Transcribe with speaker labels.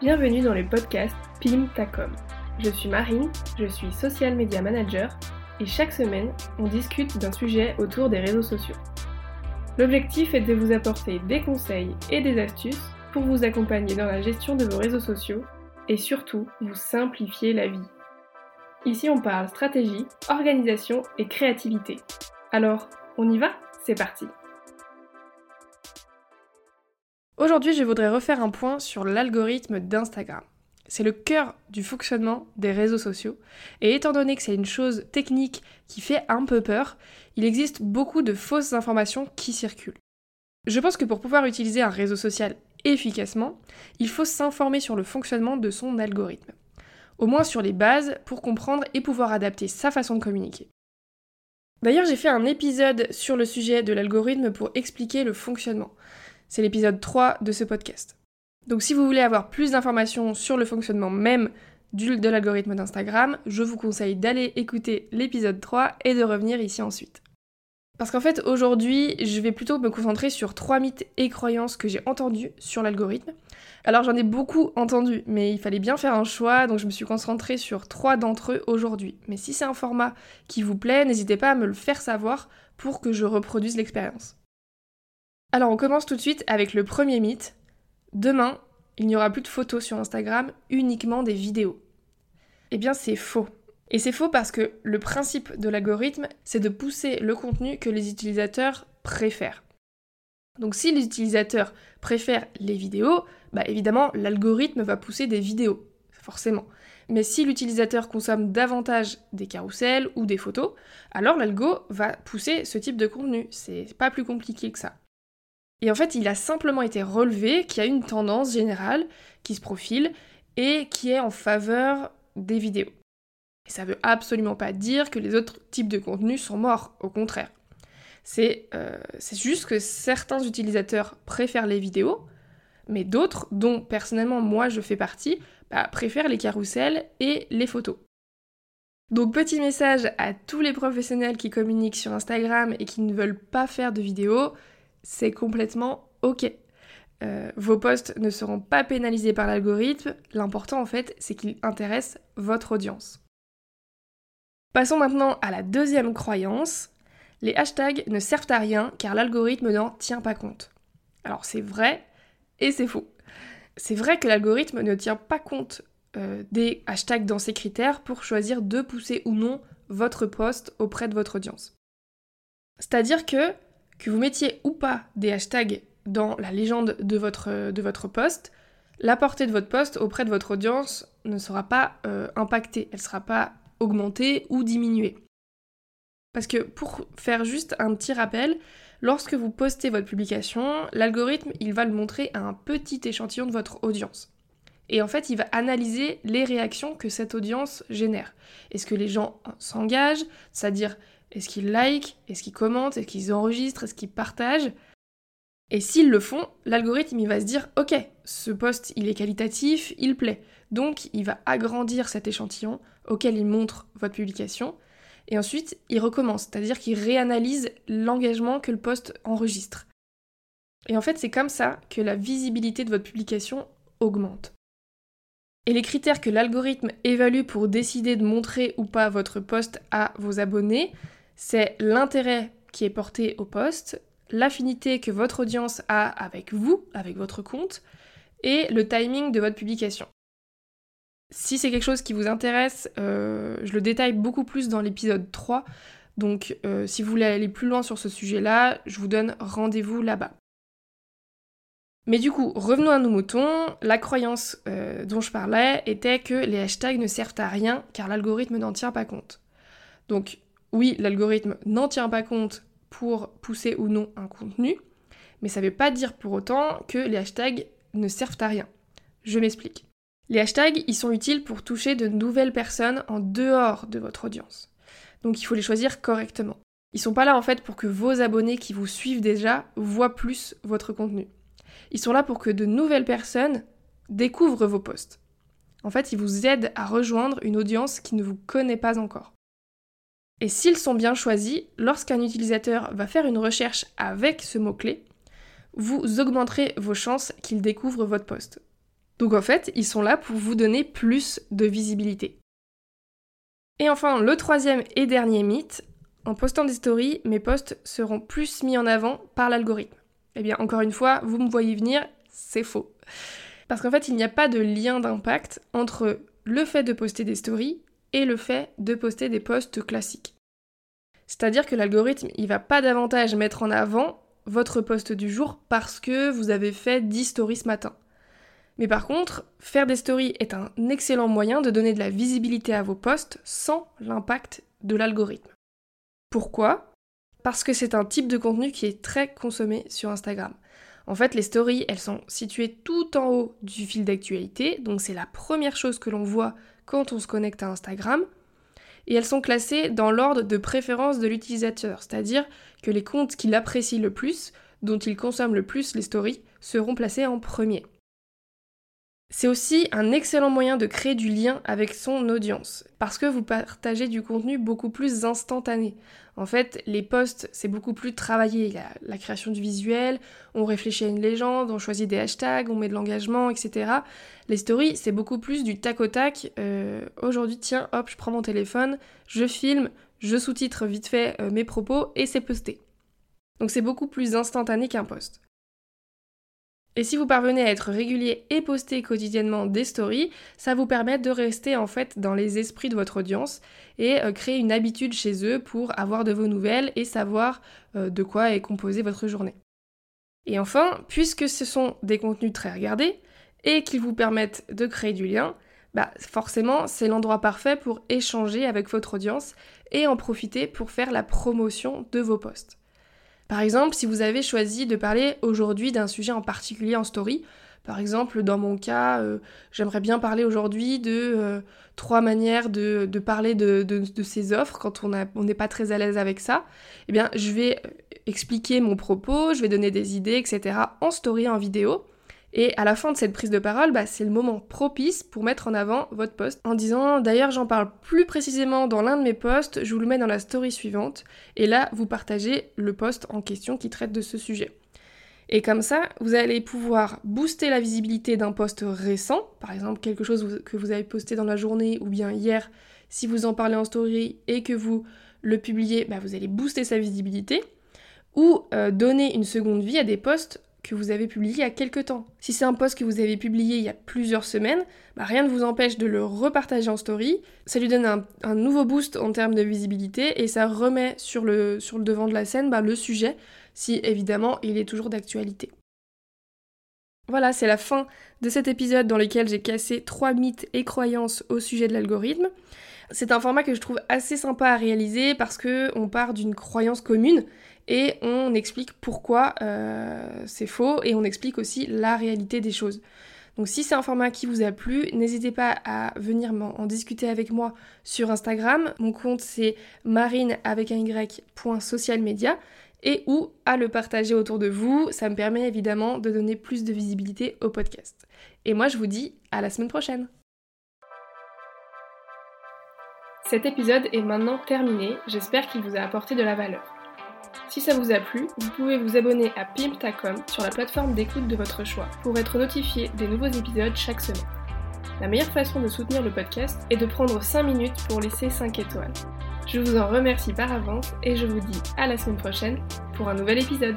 Speaker 1: Bienvenue dans le podcast PIM Tacom. Je suis Marine, je suis social media manager et chaque semaine, on discute d'un sujet autour des réseaux sociaux. L'objectif est de vous apporter des conseils et des astuces pour vous accompagner dans la gestion de vos réseaux sociaux et surtout vous simplifier la vie. Ici on parle stratégie, organisation et créativité. Alors, on y va? C'est parti Aujourd'hui je voudrais refaire un point sur l'algorithme d'Instagram. C'est le cœur du fonctionnement des réseaux sociaux. Et étant donné que c'est une chose technique qui fait un peu peur, il existe beaucoup de fausses informations qui circulent. Je pense que pour pouvoir utiliser un réseau social efficacement, il faut s'informer sur le fonctionnement de son algorithme. Au moins sur les bases pour comprendre et pouvoir adapter sa façon de communiquer. D'ailleurs, j'ai fait un épisode sur le sujet de l'algorithme pour expliquer le fonctionnement. C'est l'épisode 3 de ce podcast. Donc si vous voulez avoir plus d'informations sur le fonctionnement même de l'algorithme d'Instagram, je vous conseille d'aller écouter l'épisode 3 et de revenir ici ensuite. Parce qu'en fait, aujourd'hui, je vais plutôt me concentrer sur trois mythes et croyances que j'ai entendus sur l'algorithme. Alors j'en ai beaucoup entendu, mais il fallait bien faire un choix, donc je me suis concentrée sur trois d'entre eux aujourd'hui. Mais si c'est un format qui vous plaît, n'hésitez pas à me le faire savoir pour que je reproduise l'expérience. Alors on commence tout de suite avec le premier mythe, Demain, il n'y aura plus de photos sur Instagram, uniquement des vidéos. Eh bien, c'est faux. Et c'est faux parce que le principe de l'algorithme, c'est de pousser le contenu que les utilisateurs préfèrent. Donc si les utilisateurs préfèrent les vidéos, bah évidemment l'algorithme va pousser des vidéos, forcément. Mais si l'utilisateur consomme davantage des carousels ou des photos, alors l'algo va pousser ce type de contenu. C'est pas plus compliqué que ça. Et en fait, il a simplement été relevé qu'il y a une tendance générale qui se profile et qui est en faveur des vidéos. Et ça veut absolument pas dire que les autres types de contenus sont morts, au contraire. C'est euh, juste que certains utilisateurs préfèrent les vidéos, mais d'autres, dont personnellement moi je fais partie, bah, préfèrent les carousels et les photos. Donc petit message à tous les professionnels qui communiquent sur Instagram et qui ne veulent pas faire de vidéos, c'est complètement ok. Euh, vos posts ne seront pas pénalisés par l'algorithme, l'important en fait c'est qu'ils intéressent votre audience. Passons maintenant à la deuxième croyance. Les hashtags ne servent à rien car l'algorithme n'en tient pas compte. Alors c'est vrai et c'est faux. C'est vrai que l'algorithme ne tient pas compte euh, des hashtags dans ses critères pour choisir de pousser ou non votre post auprès de votre audience. C'est-à-dire que que vous mettiez ou pas des hashtags dans la légende de votre, de votre post, la portée de votre post auprès de votre audience ne sera pas euh, impactée, elle ne sera pas augmentée ou diminuée. Parce que pour faire juste un petit rappel, lorsque vous postez votre publication, l'algorithme, il va le montrer à un petit échantillon de votre audience. Et en fait, il va analyser les réactions que cette audience génère. Est-ce que les gens s'engagent, c'est-à-dire est-ce qu'ils like Est-ce qu'ils commentent Est-ce qu'ils enregistrent Est-ce qu'ils partagent? Et s'ils le font, l'algorithme il va se dire ok, ce post il est qualitatif, il plaît. Donc il va agrandir cet échantillon auquel il montre votre publication. Et ensuite, il recommence, c'est-à-dire qu'il réanalyse l'engagement que le post enregistre. Et en fait, c'est comme ça que la visibilité de votre publication augmente. Et les critères que l'algorithme évalue pour décider de montrer ou pas votre post à vos abonnés, c'est l'intérêt qui est porté au poste, l'affinité que votre audience a avec vous, avec votre compte, et le timing de votre publication. Si c'est quelque chose qui vous intéresse, euh, je le détaille beaucoup plus dans l'épisode 3, donc euh, si vous voulez aller plus loin sur ce sujet-là, je vous donne rendez-vous là-bas. Mais du coup, revenons à nos moutons, la croyance euh, dont je parlais était que les hashtags ne servent à rien car l'algorithme n'en tient pas compte. Donc oui, l'algorithme n'en tient pas compte pour pousser ou non un contenu, mais ça ne veut pas dire pour autant que les hashtags ne servent à rien. Je m'explique. Les hashtags, ils sont utiles pour toucher de nouvelles personnes en dehors de votre audience. Donc il faut les choisir correctement. Ils sont pas là en fait pour que vos abonnés qui vous suivent déjà voient plus votre contenu. Ils sont là pour que de nouvelles personnes découvrent vos posts. En fait, ils vous aident à rejoindre une audience qui ne vous connaît pas encore. Et s'ils sont bien choisis, lorsqu'un utilisateur va faire une recherche avec ce mot-clé, vous augmenterez vos chances qu'il découvre votre poste. Donc en fait, ils sont là pour vous donner plus de visibilité. Et enfin, le troisième et dernier mythe, en postant des stories, mes posts seront plus mis en avant par l'algorithme. Eh bien, encore une fois, vous me voyez venir, c'est faux. Parce qu'en fait, il n'y a pas de lien d'impact entre le fait de poster des stories et le fait de poster des posts classiques. C'est-à-dire que l'algorithme, il va pas davantage mettre en avant votre post du jour parce que vous avez fait 10 stories ce matin. Mais par contre, faire des stories est un excellent moyen de donner de la visibilité à vos posts sans l'impact de l'algorithme. Pourquoi? Parce que c'est un type de contenu qui est très consommé sur Instagram. En fait, les stories, elles sont situées tout en haut du fil d'actualité, donc c'est la première chose que l'on voit quand on se connecte à Instagram. Et elles sont classées dans l'ordre de préférence de l'utilisateur, c'est-à-dire que les comptes qu'il apprécie le plus, dont il consomme le plus les stories, seront placés en premier. C'est aussi un excellent moyen de créer du lien avec son audience, parce que vous partagez du contenu beaucoup plus instantané. En fait, les posts, c'est beaucoup plus travaillé. Il y a la création du visuel, on réfléchit à une légende, on choisit des hashtags, on met de l'engagement, etc. Les stories, c'est beaucoup plus du tac au tac. Euh, aujourd'hui, tiens, hop, je prends mon téléphone, je filme, je sous-titre vite fait euh, mes propos et c'est posté. Donc c'est beaucoup plus instantané qu'un post. Et si vous parvenez à être régulier et poster quotidiennement des stories, ça vous permet de rester en fait dans les esprits de votre audience et euh, créer une habitude chez eux pour avoir de vos nouvelles et savoir euh, de quoi est composée votre journée. Et enfin, puisque ce sont des contenus très regardés et qu'ils vous permettent de créer du lien, bah forcément c'est l'endroit parfait pour échanger avec votre audience et en profiter pour faire la promotion de vos posts. Par exemple, si vous avez choisi de parler aujourd'hui d'un sujet en particulier en story, par exemple, dans mon cas, euh, j'aimerais bien parler aujourd'hui de euh, trois manières de, parler de, ces offres quand on n'est pas très à l'aise avec ça. Eh bien, je vais expliquer mon propos, je vais donner des idées, etc. en story, en vidéo. Et à la fin de cette prise de parole, bah, c'est le moment propice pour mettre en avant votre post en disant d'ailleurs j'en parle plus précisément dans l'un de mes posts, je vous le mets dans la story suivante, et là vous partagez le post en question qui traite de ce sujet. Et comme ça, vous allez pouvoir booster la visibilité d'un post récent, par exemple quelque chose que vous avez posté dans la journée ou bien hier, si vous en parlez en story et que vous le publiez, bah, vous allez booster sa visibilité, ou euh, donner une seconde vie à des posts que vous avez publié il y a quelques temps. Si c'est un post que vous avez publié il y a plusieurs semaines, bah, rien ne vous empêche de le repartager en story. Ça lui donne un, nouveau boost en termes de visibilité et ça remet sur le, devant de la scène bah, le sujet, si évidemment il est toujours d'actualité. Voilà, c'est la fin de cet épisode dans lequel j'ai cassé trois mythes et croyances au sujet de l'algorithme. C'est un format que je trouve assez sympa à réaliser parce que on part d'une croyance commune et on explique pourquoi euh, c'est faux et on explique aussi la réalité des choses. Donc si c'est un format qui vous a plu, n'hésitez pas à venir en discuter avec moi sur Instagram. Mon compte c'est marine avec un y et ou à le partager autour de vous. Ça me permet évidemment de donner plus de visibilité au podcast. Et moi je vous dis à la semaine prochaine. Cet épisode est maintenant terminé, j'espère qu'il vous a apporté de la valeur. Si ça vous a plu, vous pouvez vous abonner à Pimptacom sur la plateforme d'écoute de votre choix pour être notifié des nouveaux épisodes chaque semaine. La meilleure façon de soutenir le podcast est de prendre 5 minutes pour laisser 5 étoiles. Je vous en remercie par avance et je vous dis à la semaine prochaine pour un nouvel épisode.